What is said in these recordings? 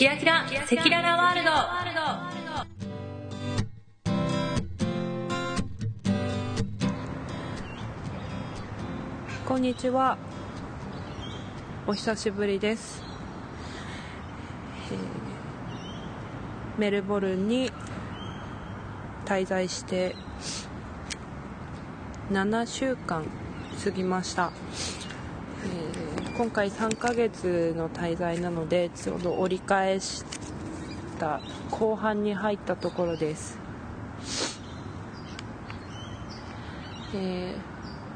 キラキラ赤裸々ワールド。こんにちは。お久しぶりです、えーメルボルンに滞在して7週間過ぎました、えー今回3ヶ月の滞在なのでちょうど折り返した後半に入ったところです、えー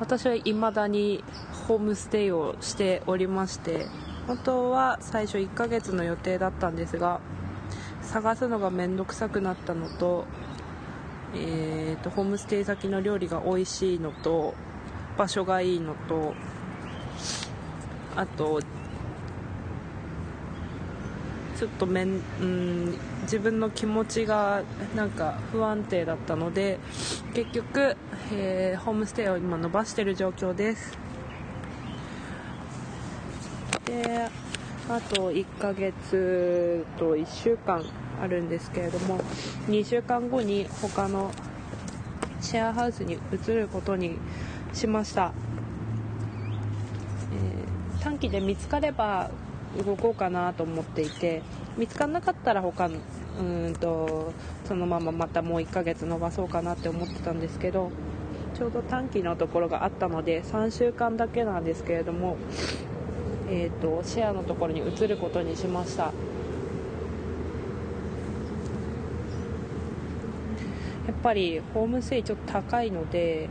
私は未だにホームステイをしておりまして本当は最初1ヶ月の予定だったんですが探すのが面倒くさくなったのと,、えーとホームステイ先の料理が美味しいのと場所がいいのとあとちょっとめん、うん、自分の気持ちがなんか不安定だったので結局、えーホームステイを今伸ばしている状況です。であと1ヶ月と1週間あるんですけれども2週間後に他のシェアハウスに移ることにしました、で見つかれば動こうかなと思っていて見つからなかったら他のうんとそのまままたもう1ヶ月伸ばそうかなって思ってたんですけどちょうど短期のところがあったので3週間だけなんですけれども、えー、とシェアのところに移ることにしました。やっぱりホームステイちょっと高いので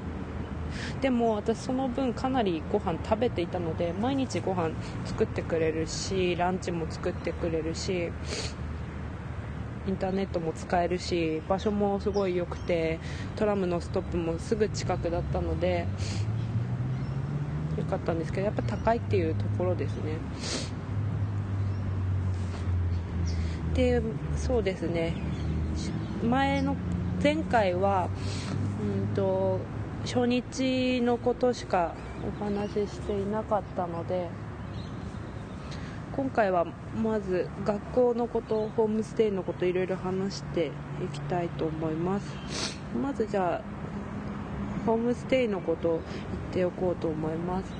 でも私その分かなりご飯食べていたので毎日ご飯作ってくれるしランチも作ってくれるしインターネットも使えるし場所もすごい良くてトラムのストップもすぐ近くだったので良かったんですけどやっぱ高いっていうところですね。でそうですね。前の前回はうんと初日のことしかお話ししていなかったので今回はまず学校のことホームステイのこといろいろ話していきたいと思います。まずじゃあホームステイのことを言っておこうと思います。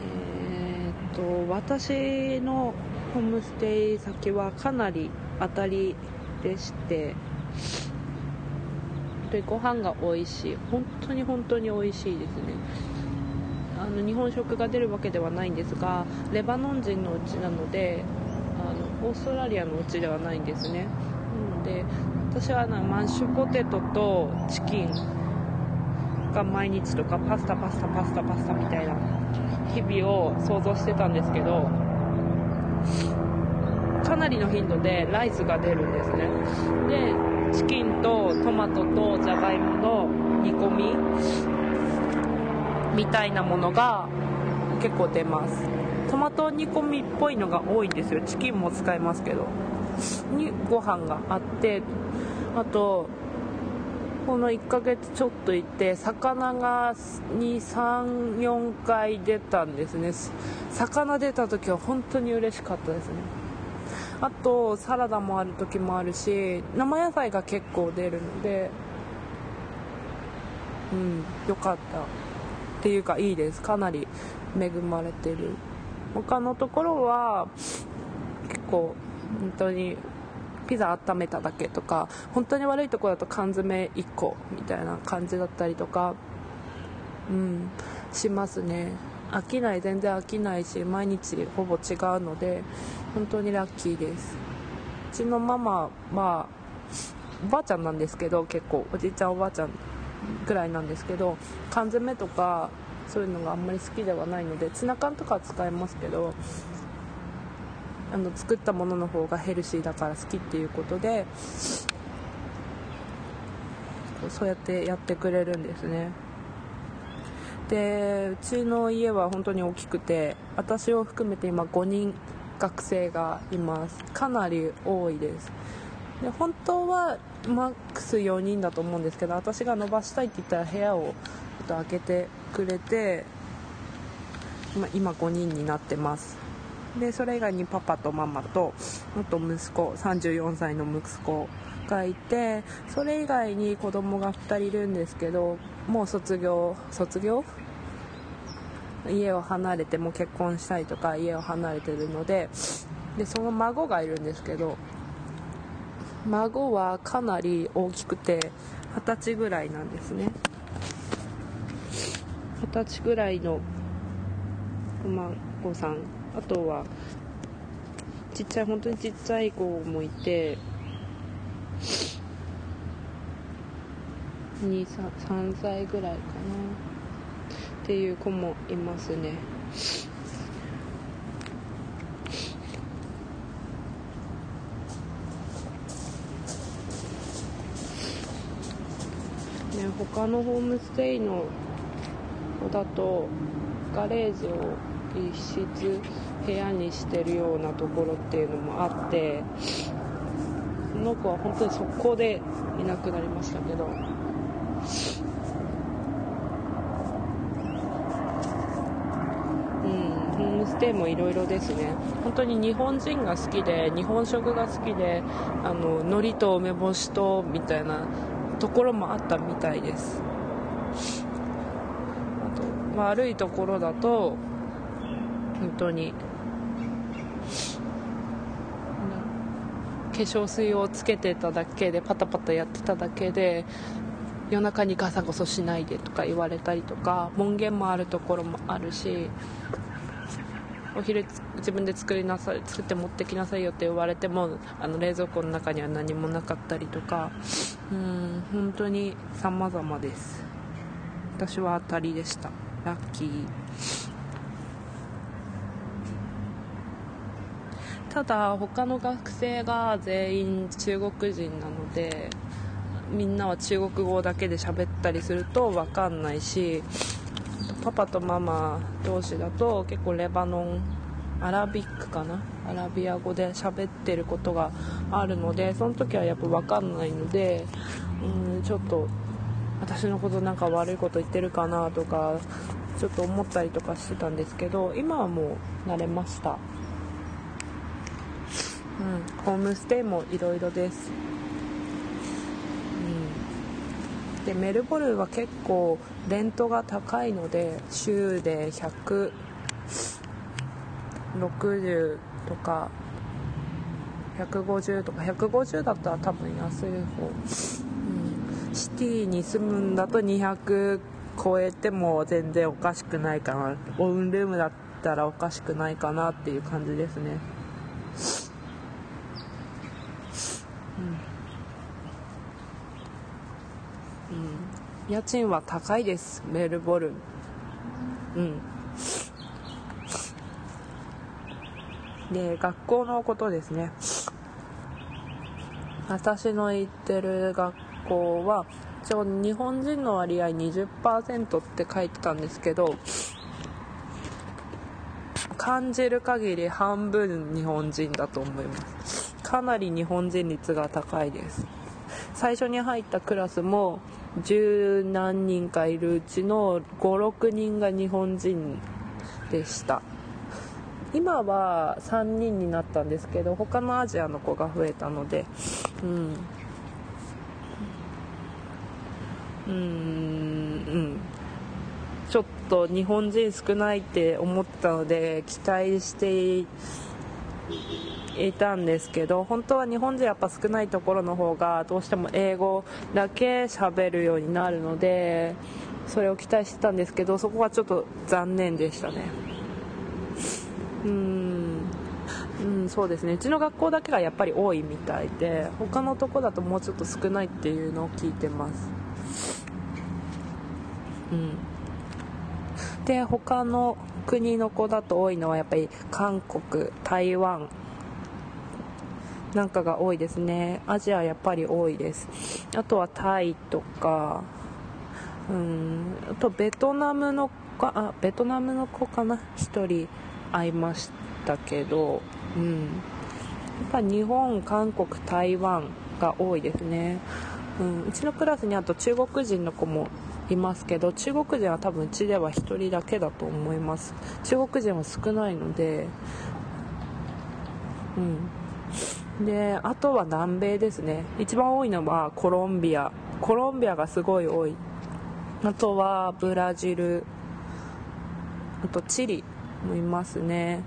えーっと私のホームステイ先はかなり当たりでしてでご飯が美味しい。本当に本当に美味しいですね。あの日本食が出るわけではないんですがレバノン人のうちなのであのオーストラリアのうちではないんですね。なので私はなマッシュポテトとチキンが毎日とかパスタパスタパスタパスタみたいな日々を想像してたんですけどかなりの頻度でライスが出るんですね。でチキンとトマトとじゃがいもの煮込みみたいなものが結構出ます。トマト煮込みっぽいのが多いんですよ。チキンも使いますけど。にご飯があってあとこの1ヶ月ちょっといて魚が234回出たんですね。魚出た時は本当に嬉しかったですね。あとサラダもある時もあるし生野菜が結構出るのでうんよかったっていうかいいです。かなり恵まれてる。他のところは結構本当にピザ温めただけとか本当に悪いとこだと缶詰1個みたいな感じだったりとかうんしますね。飽きない全然飽きないし毎日ほぼ違うので本当にラッキーです。うちのママはおばあちゃんなんですけど結構。おじいちゃんおばあちゃんぐらいなんですけど缶詰とかそういうのがあんまり好きではないのでツナ缶とかは使えますけどあの作ったものの方がヘルシーだから好きっていうことでそうやってやってくれるんですね。でうちの家は本当に大きくて私を含めて今5人学生がいます。かなり多いです。で本当はマックス4人だと思うんですけど私が伸ばしたいって言ったら部屋をちょっと開けてくれて今今5人になってます。でそれ以外にパパとママとあと息子34歳の息子がいてそれ以外に子供が2人いるんですけどもう卒業卒業？家を離れてもう結婚したりとか家を離れてるのででその孫がいるんですけど孫はかなり大きくて二十歳ぐらいなんですね。二十歳ぐらいのお孫さん。あとはちっちゃい本当にちっちゃい子もいて23歳ぐらいかな。っていう子もいますね。ね他のホームステイの子だとガレージを一室部屋にしてるようなところっていうのもあってその子は本当に速攻でいなくなりましたけどうんホームステイもいろいろですね。本当に日本人が好きで日本食が好きであの海苔と梅干しとみたいなところもあったみたいです。あと悪いところだと本当に化粧水をつけてただけでパタパタやってただけで夜中にガサゴソしないでとか言われたりとか門限もあるところもあるしお昼自分で作りなさい作って持ってきなさいよって言われてもあの冷蔵庫の中には何もなかったりとかうん本当に様々です。私は当たりでした。ラッキー。ただ他の学生が全員中国人なのでみんなは中国語だけで喋ったりすると分かんないしパパとママ同士だと結構レバノンアラビックかな？アラビア語で喋ってることがあるのでその時はやっぱ分かんないのでうんちょっと私のことなんか悪いこと言ってるかなとかちょっと思ったりとかしてたんですけど今はもう慣れました。うん、ホームステイもいろいろです、うん、でメルボルンは結構レントが高いので週で160とか150とか150だったら多分安い方、うん、シティに住むんだと200超えても全然おかしくないかな。オウンルームだったらおかしくないかなっていう感じですね。家賃は高いです。メルボルン。うん。で学校のことですね。私の行ってる学校は一応日本人の割合20%って書いてたんですけど感じる限り半分日本人だと思います。かなり日本人率が高いです。最初に入ったクラスも十何人かいるうちの56人が日本人でした。今は3人になったんですけど他のアジアの子が増えたのでうん。うんうん。ちょっと日本人少ないって思ったので期待していたんですけど本当は日本人やっぱ少ないところの方がどうしても英語だけ喋るようになるのでそれを期待してたんですけどそこはちょっと残念でしたね。うん。うんそうですね。うちの学校だけがやっぱり多いみたいで他のとこだともうちょっと少ないっていうのを聞いてます。うん。で他の国の子だと多いのはやっぱり韓国台湾なんかが多いですね。アジアやっぱり多いです。あとはタイとかうんあとベトナムのかあベトナムの子かな？1人会いましたけどうん。やっぱ日本韓国台湾が多いですね、うん、うちのクラスにあと中国人の子もいますけど中国人は多分うちでは1人だけだと思います。中国人は少ないのでうん。であとは南米ですね。一番多いのはコロンビア。コロンビアがすごい多い。あとはブラジル。あとチリもいますね。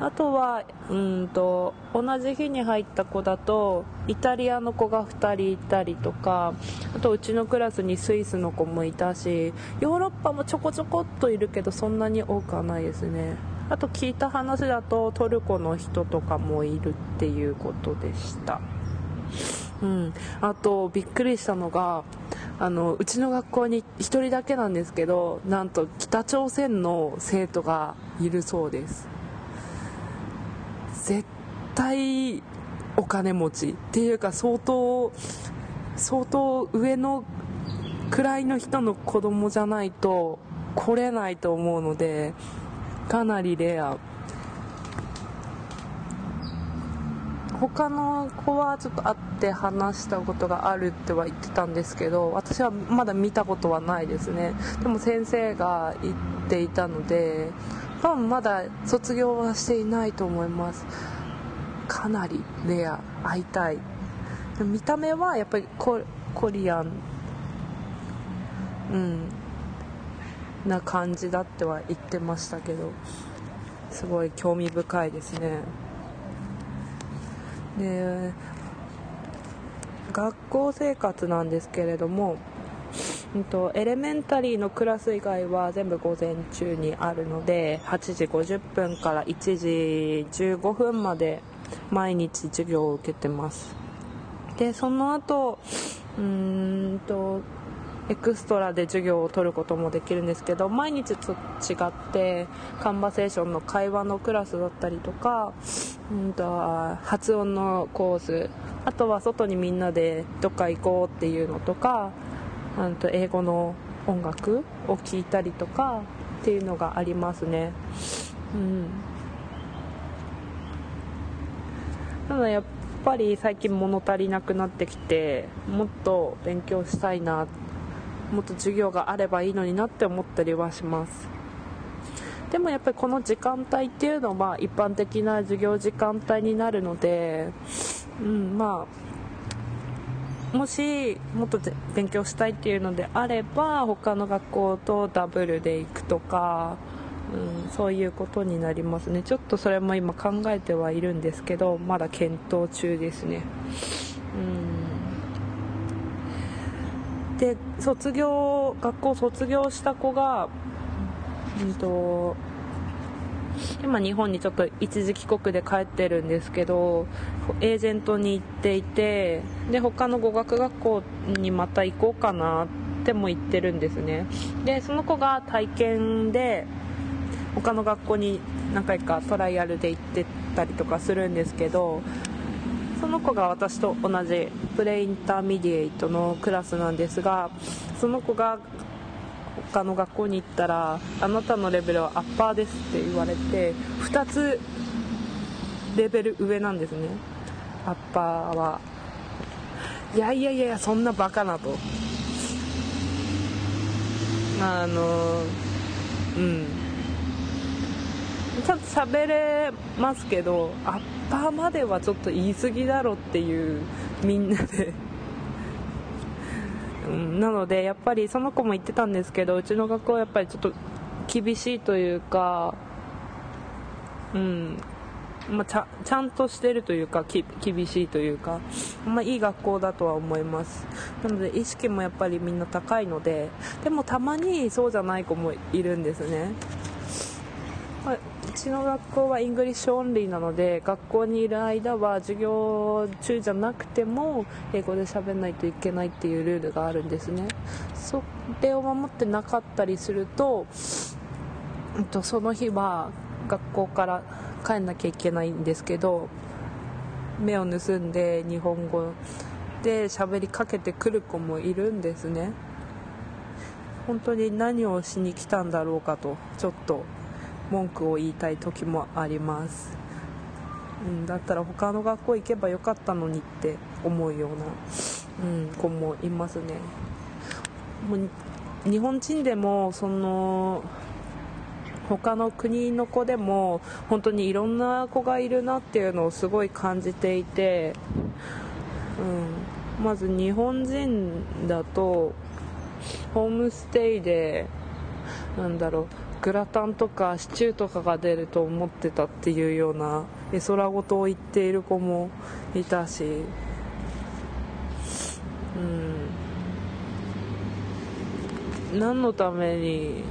あとはうんと同じ日に入った子だとイタリアの子が2人いたりとかあとうちのクラスにスイスの子もいたしヨーロッパもちょこちょこっといるけどそんなに多くはないですね。あと聞いた話だとトルコの人とかもいるっていうことでした。うん。あとびっくりしたのがあのうちの学校に1人だけなんですけどなんと北朝鮮の生徒がいるそうです。絶対お金持ちっていうか相当相当上の位の人の子供じゃないと来れないと思うのでかなりレア。他の子はちょっと会って話したことがあるっては言ってたんですけど私はまだ見たことはないですね。でも先生が言っていたので多分まだ卒業はしていないと思います。かなりレア。会いたい。見た目はやっぱりココリアン。うん。な感じだっては言ってましたけどすごい興味深いですね。で学校生活なんですけれども、うんと、エレメンタリーのクラス以外は全部午前中にあるので8時50分から1時15分まで毎日授業を受けてます。でその後うーんとエクストラで授業を取ることもできるんですけど毎日と違ってカンバセーションの会話のクラスだったりとか、うんと発音のコースあとは外にみんなでどっか行こうっていうのとかうんと英語の音楽を聴いたりとかっていうのがありますね。うんなのでやっぱり最近物足りなくなってきてもっと勉強したいなもっと授業があればいいのになって思ったりはします。でもやっぱりこの時間帯っていうのは一般的な授業時間帯になるのでうんまあもしもっと勉強したいっていうのであれば他の学校とダブルで行くとかうん、そういうことになりますね。ちょっとそれも今考えてはいるんですけどまだ検討中ですねうんで卒業学校卒業した子がうんと今日本にちょっと一時帰国で帰ってるんですけどエージェントに行っていてで他の語学学校にまた行こうかなっても言ってるんですね。でその子が体験で他の学校に何回かトライアルで行ってたりとかするんですけどその子が私と同じ pre-intermediate のクラスなんですがその子が他の学校に行ったらあなたのレベルはアッパーですって言われて2つレベル上なんですね。アッパーはいやいやいやそんなバカなと。あのうん。ちゃんと喋れますけどアッパーまではちょっと言い過ぎだろっていうみんなで、なのでやっぱりその子も言ってたんですけどうちの学校はやっぱりちょっと厳しいというかうんまあ、ちゃちゃんとしてるというか厳しいというか、まあ、いい学校だとは思います。なので意識もやっぱりみんな高いのででもたまにそうじゃない子もいるんですね。あ、うちの学校は English only なので学校にいる間は授業中じゃなくても英語で喋らないといけないっていうルールがあるんですね。それを守ってなかったりするとその日は学校から帰んなきゃいけないんですけど目を盗んで日本語で喋りかけてくる子もいるんですね。本当に何をしに来たんだろうかとちょっと文句を言いたい時もあります、うん、だったら他の学校行けばよかったのにって思うような、うん、子もいますね。もう日本人でもその他の国の子でも本当にいろんな子がいるなっていうのをすごい感じていて、うん、まず日本人だとホームステイでなんだろうグラタンとかシチューとかが出ると思ってたっていうような絵空事を言っている子もいたし、うん、何のために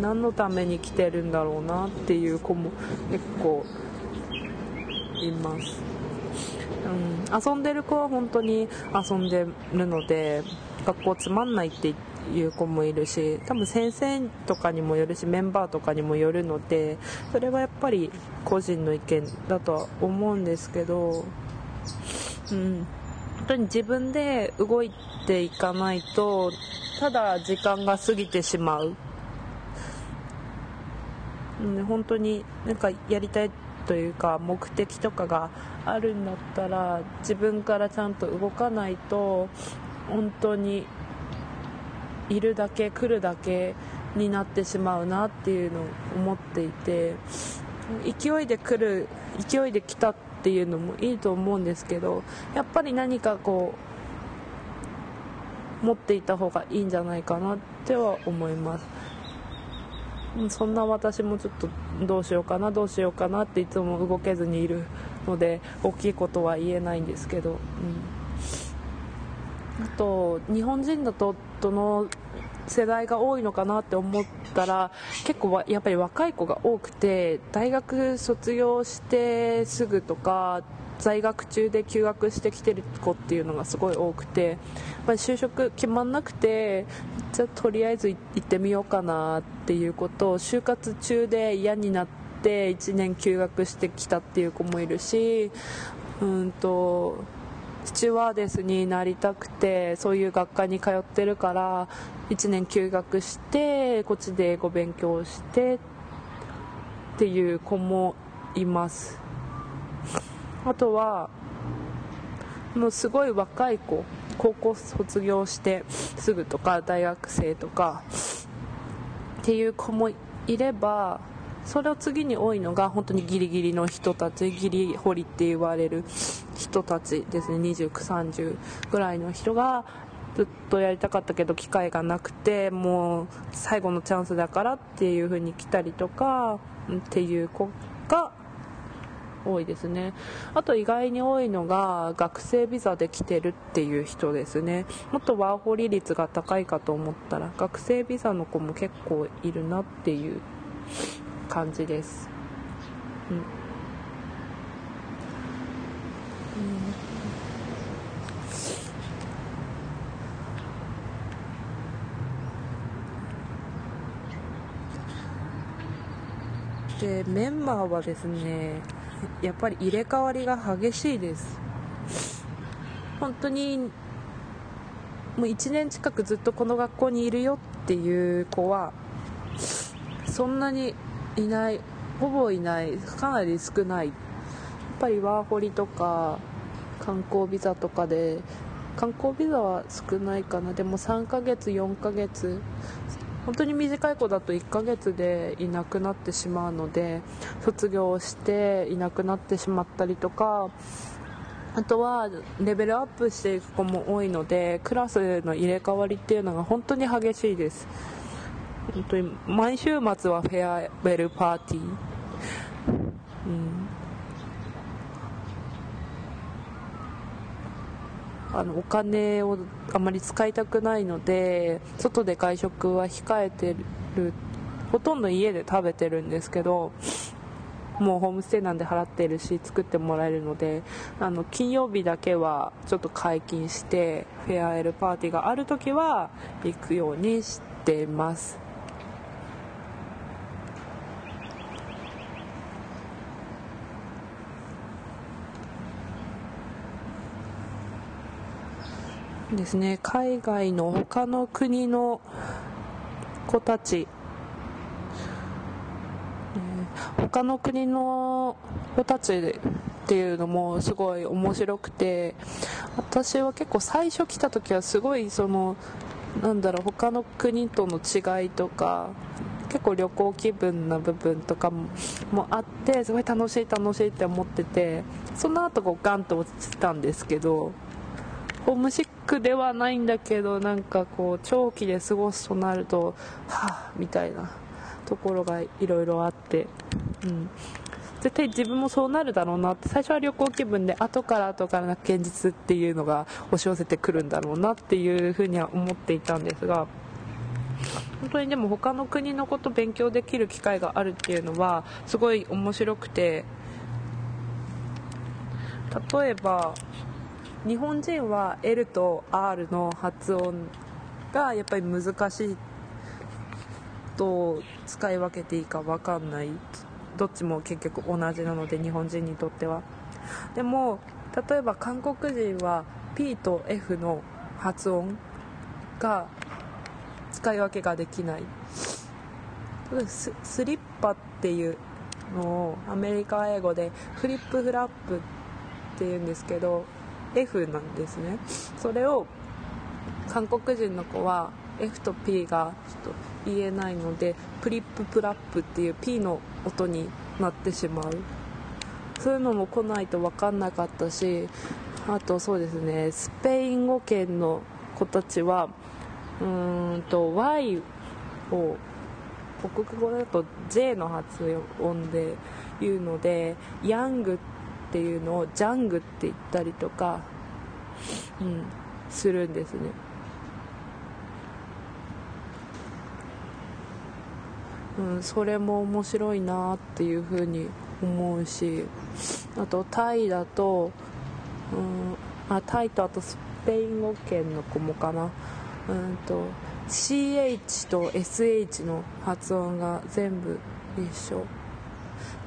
何のために来てるんだろうなっていう子も結構います、うん、遊んでる子は本当に遊んでるので学校つまんないって言っていう子もいるし多分先生とかにもよるしメンバーとかにもよるのでそれはやっぱり個人の意見だとは思うんですけど、うん、本当に自分で動いていかないとただ時間が過ぎてしまう。うん、本当になんかやりたいというか目的とかがあるんだったら自分からちゃんと動かないと本当にいるだけ来るだけになってしまうなっていうのを思っていて勢いで来る勢いで来たっていうのもいいと思うんですけどやっぱり何かこう持っていた方がいいんじゃないかなっては思います。そんな私もちょっとどうしようかなどうしようかなっていつも動けずにいるので大きいことは言えないんですけど、うん、あと日本人だとどの世代が多いのかなって思ったら結構やっぱり若い子が多くて大学卒業してすぐとか在学中で休学してきてる子っていうのがすごい多くて、やっぱり就職決まんなくてじゃあとりあえず行ってみようかなっていうことを就活中で嫌になって1年休学してきたっていう子もいるしうんとスチュワーデスになりたくてそういう学科に通ってるから1年休学してこっちで英語勉強してっていう子もいます。あとはもうすごい若い子高校卒業してすぐとか大学生とかっていう子もいればそれを次に多いのが本当にギリギリの人たちギリ掘りって言われる人たちですね。2930ぐらいの人がずっとやりたかったけど機会がなくてもう最後のチャンスだからっていう風に来たりとかっていう子が多いですね。あと意外に多いのが学生ビザで来てるっていう人ですね。もっとワーホリ率が高いかと思ったら学生ビザの子も結構いるなっていう感じです、うん、でメンバーはですねやっぱり入れ替わりが激しいです。本当にもう1年近くずっとこの学校にいるよっていう子はそんなにいないほぼいないかなり少ない。やっぱりワーホリとか観光ビザとかで観光ビザは少ないかな。でも3ヶ月4ヶ月本当に短い子だと1ヶ月でいなくなってしまうので卒業していなくなってしまったりとかあとはレベルアップしていく子も多いのでクラスの入れ替わりっていうのが本当に激しいです。本当に毎週末はフェアウェルパーティー、うん。あのお金をあまり使いたくないので外で外食は控えてるほとんど家で食べてるんですけどもうホームステイなんで払ってるし作ってもらえるのであの金曜日だけはちょっと解禁してフェアエルパーティーがある時は行くようにしてます。ですね。海外の他の国の子たち。他の国の子たちっていうのもすごい面白くて私は結構最初来た時はすごいそのなんだろう他の国との違いとか結構旅行気分な部分とかもあってすごい楽しい楽しいって思っててその後こうガンと落ちてたんですけどホームシックではないんだけどなんかこう長期で過ごすとなるとはあみたいなところがいろいろあって、うん、絶対自分もそうなるだろうなって最初は旅行気分で後から後からな現実っていうのが押し寄せてくるんだろうなっていうふうには思っていたんですが本当にでも他の国のこと勉強できる機会があるっていうのはすごい面白くて例えば日本人は L と R の発音がやっぱり難しいと使い分けていいか分かんない。どっちも結局同じなので日本人にとっては。でも例えば韓国人は P と F の発音が使い分けができない。ススリッパっていうのをアメリカ英語でフリップフラップっていうんですけど F なんですね。それを韓国人の子は F と P がちょっと言えないのでプリッププラップっていう P の音になってしまう。そういうのも来ないと分かんなかったしあとそうですねスペイン語圏の子たちはうーんと Y を国語だと J の発音で言うのでヤングっていうのをジャングって言ったりとか、うん、するんですね。うん、それも面白いなっていうふうに思うしあとタイだと、うん、あタイとあとスペイン語圏の子もかな、うんと CH と SH の発音が全部一緒。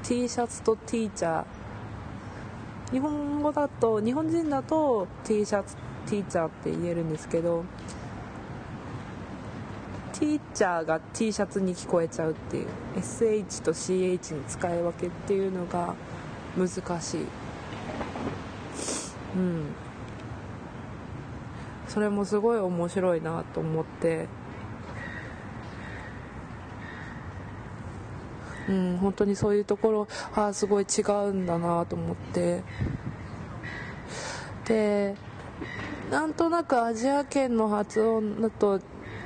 T シャツと teacher 日本語だと日本人だと T シャツティーチャーって言えるんですけど teacher が T シャツに聞こえちゃうっていう SH と CH の使い分けっていうのが難しい。うん。それもすごい面白いなと思って。うん本当にそういうところあすごい違うんだなと思って。でなんとなくアジア圏の発音だと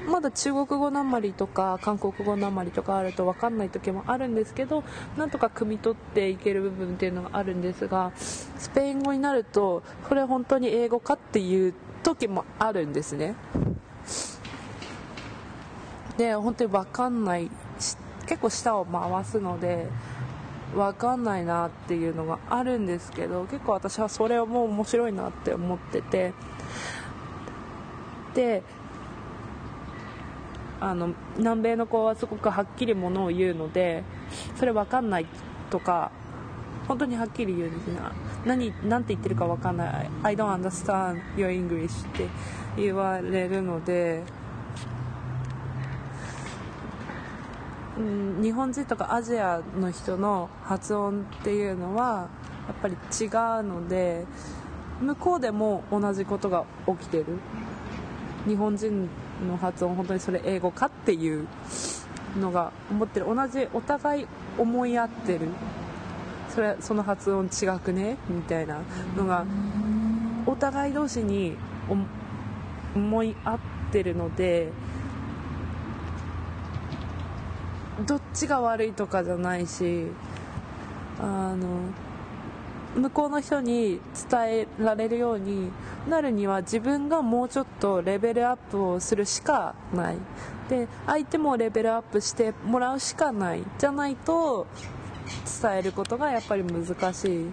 まだ中国語なまりとか韓国語なまりとかあると分かんない時もあるんですけどなんとか汲み取っていける部分っていうのがあるんですがスペイン語になるとこれ本当に英語かっていう時もあるんですね。で本当に分かんない結構舌を回すので分かんないなっていうのがあるんですけど結構私はそれをもう面白いなって思ってて。であの南米の子はすごくはっきりものを言うのでそれ分かんないとか本当にはっきり言うんですね。何何て言ってるか分かんない。I don't understand your English って言われるのでうん日本人とかアジアの人の発音っていうのはやっぱり違うので向こうでも同じことが起きてる。日本人の発音本当にそれ英語かっていうのが思ってる。同じお互い思い合ってる。それその発音違くね？みたいなのがお互い同士に思い合ってるのでどっちが悪いとかじゃないしあの向こうの人に伝えられるようになるには自分がもうちょっとレベルアップをするしかない。で相手もレベルアップしてもらうしかないじゃないと伝えることがやっぱり難しい。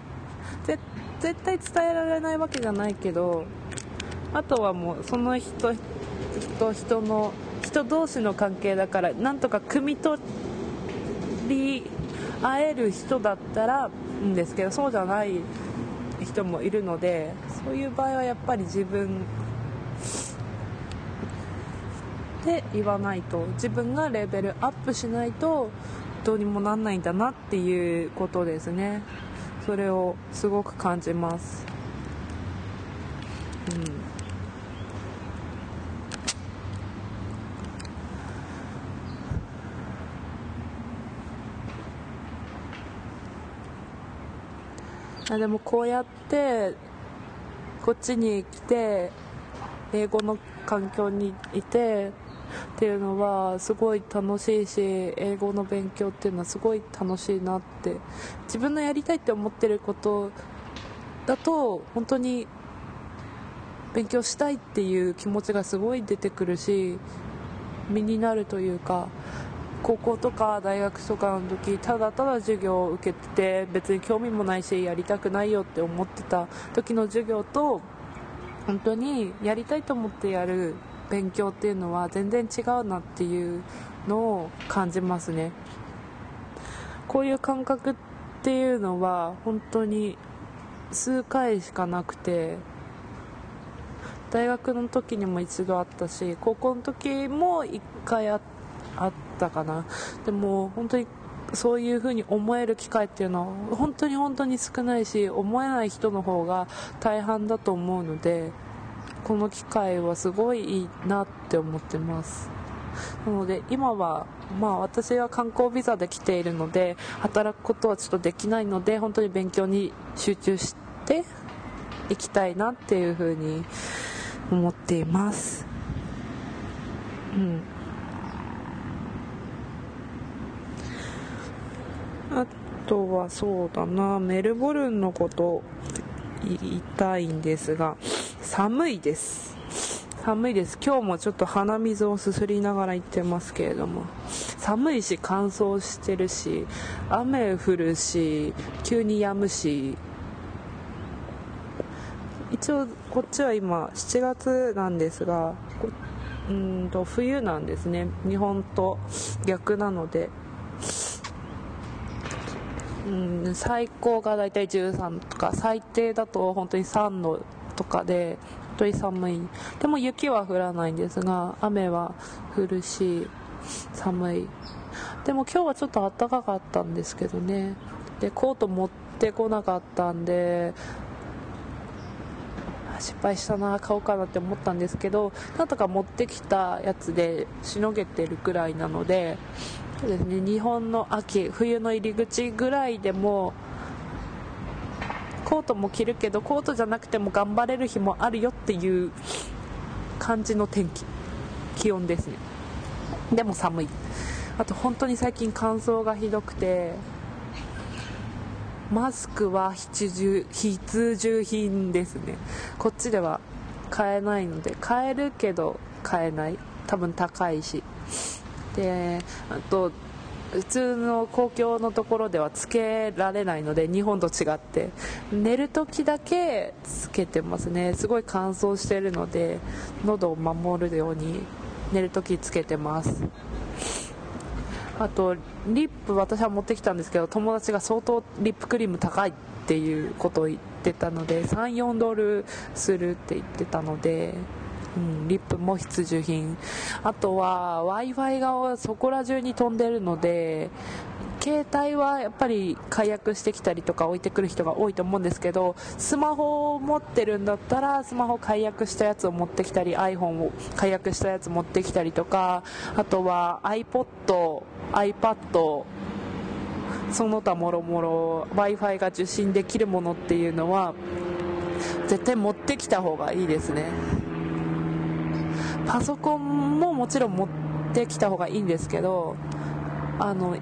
絶対伝えられないわけじゃないけどあとはもうその人と人の人同士の関係だからなんとか汲み取り合える人だったらんですけどそうじゃない人もいるのでそういう場合はやっぱり自分で言わないと自分がレベルアップしないとどうにもなんないんだなっていうことですね。それをすごく感じます。うん。あでもこうやってこっちに来て英語の環境にいてっていうのはすごい楽しいし英語の勉強っていうのはすごい楽しいなって自分のやりたいって思ってることだと本当に勉強したいっていう気持ちがすごい出てくるし身になるというか高校とか大学とかの時ただただ授業を受けてて別に興味もないしやりたくないよって思ってた時の授業と本当にやりたいと思ってやる勉強っていうのは全然違うなっていうのを感じますね。こういう感覚っていうのは本当に数回しかなくて大学の時にも一度あったし高校の時も1回あっあったかな。でも本当にそういう風に思える機会っていうのは本当に本当に少ないし思えない人の方が大半だと思うのでこの機会はすごいいいなって思ってます。なので今はまあ私は観光ビザで来ているので働くことはちょっとできないので本当に勉強に集中していきたいなっていう風に思っています。うんあとはそうだな。メルボルンのこと言いたいんですが寒いです。寒いです。今日もちょっと鼻水をすすりながら行ってますけれども。寒いし乾燥してるし雨降るし急に止むし。一応こっちは今7月なんですがうんと冬なんですね。日本と逆なので。うん最高が大体13とか最低だと本当に3度とかで本当に寒い。でも雪は降らないんですが雨は降るし寒い。でも今日はちょっと暖かかったんですけどね。でコート持ってこなかったんで失敗したな買おうかなって思ったんですけどなんとか持ってきたやつでしのげてるくらいなのでそうですね。日本の秋冬の入り口ぐらいでもコートも着るけどコートじゃなくても頑張れる日もあるよっていう感じの天気。気温ですね。でも寒いあと本当に最近乾燥がひどくてマスクは必需必需品ですね。こっちでは買えないので買えるけど買えない。多分高いし。であと普通の公共のところではつけられないので日本と違って。寝る時だけつけてますね。すごい乾燥してるので喉を守るように寝る時つけてます。あとリップ私は持ってきたんですけど友達が相当リップクリーム高いっていうことを言ってたので34ドルするって言ってたのでうん、リップも必需品。あとは w i f i がそこら中に飛んでるので携帯はやっぱり解約してきたりとか置いてくる人が多いと思うんですけどスマホを持ってるんだったらスマホ解約したやつを持ってきたり iPhone を解約したやつ持ってきたりとかあとは iPod、iPad その他もろもろ w i f i が受信できるものっていうのは絶対持ってきた方がいいですね。パソコンももちろん持ってきた方がいいんですけどあの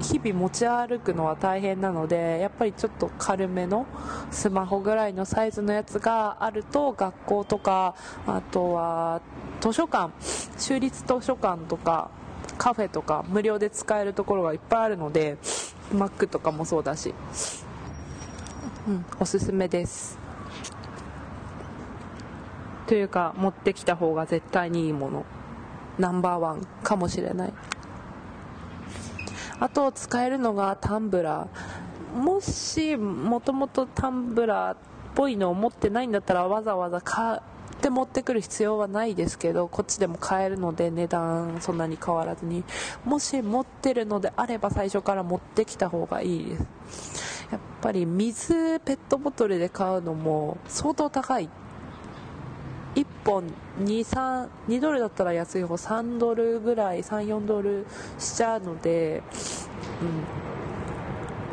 日々持ち歩くのは大変なのでやっぱりちょっと軽めのスマホぐらいのサイズのやつがあると学校とかあとは図書館州立図書館とかカフェとか無料で使えるところがいっぱいあるので Mac とかもそうだし、うん、おすすめです。というか持ってきた方が絶対にいいもの。ナンバーワンかもしれない。あと使えるのがタンブラー。もしもともとタンブラーっぽいのを持ってないんだったらわざわざ買って持ってくる必要はないですけどこっちでも買えるので値段そんなに変わらずに。もし持ってるのであれば最初から持ってきた方がいいです。やっぱり水ペットボトルで買うのも相当高い。1本2 2ドルだったら安い方3ドルぐらい34ドルしちゃうので、うん。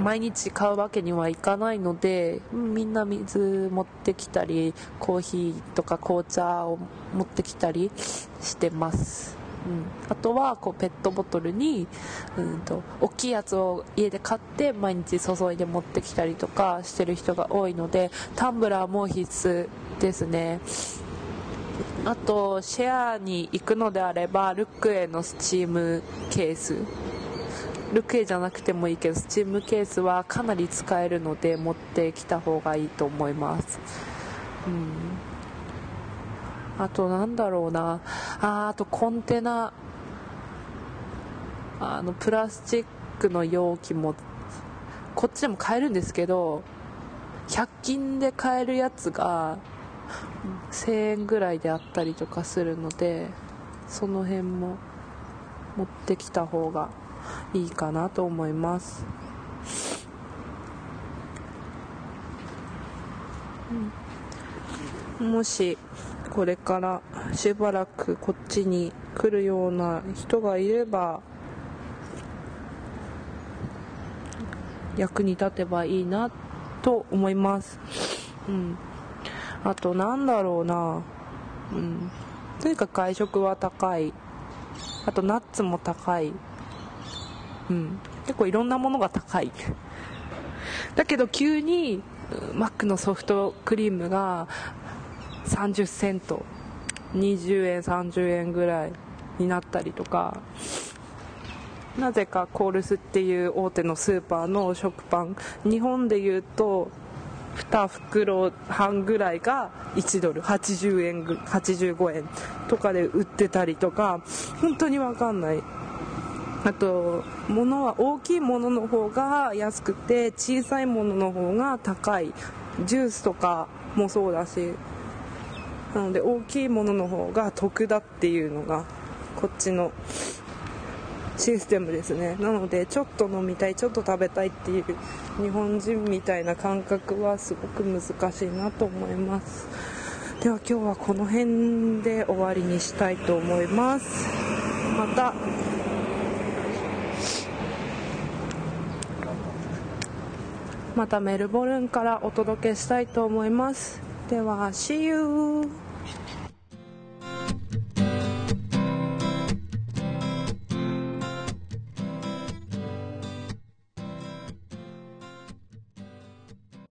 毎日買うわけにはいかないのでうんみんな水持ってきたりコーヒーとか紅茶を持ってきたりしてます。うん、あとはこうペットボトルに、うんと、大きいやつを家で買って毎日注いで持ってきたりとかしてる人が多いのでタンブラーも必須ですね。あとシェアに行くのであればルックへのスチームケース。ルック A じゃなくてもいいけどスチームケースはかなり使えるので持ってきた方がいいと思います。うん。あとなんだろうな。ああとコンテナ。あのプラスチックの容器もこっちでも買えるんですけど100均で買えるやつが1000円ぐらいであったりとかするのでその辺も持ってきた方がいいかなと思います、うん、もしこれからしばらくこっちに来るような人がいれば役に立てばいいなと思います。うん。あとなんだろうな。うん。とにかく外食は高い。あとナッツも高い。うん。結構いろんなものが高い。だけど急にマックのソフトクリームが30セント20円30円ぐらいになったりとかなぜかコールスっていう大手のスーパーの食パン日本でいうと2袋半ぐらいが1ドル80円85円とかで売ってたりとか本当に分かんない。あと物は大きいものの方が安くて小さいものの方が高い。ジュースとかもそうだし。なので大きいものの方が得だっていうのがこっちのシステムですね。なのでちょっと飲みたいちょっと食べたいっていう日本人みたいな感覚はすごく難しいなと思います。では今日はこの辺で終わりにしたいと思います。また。またメルボルンからお届けしたいと思います。では See you!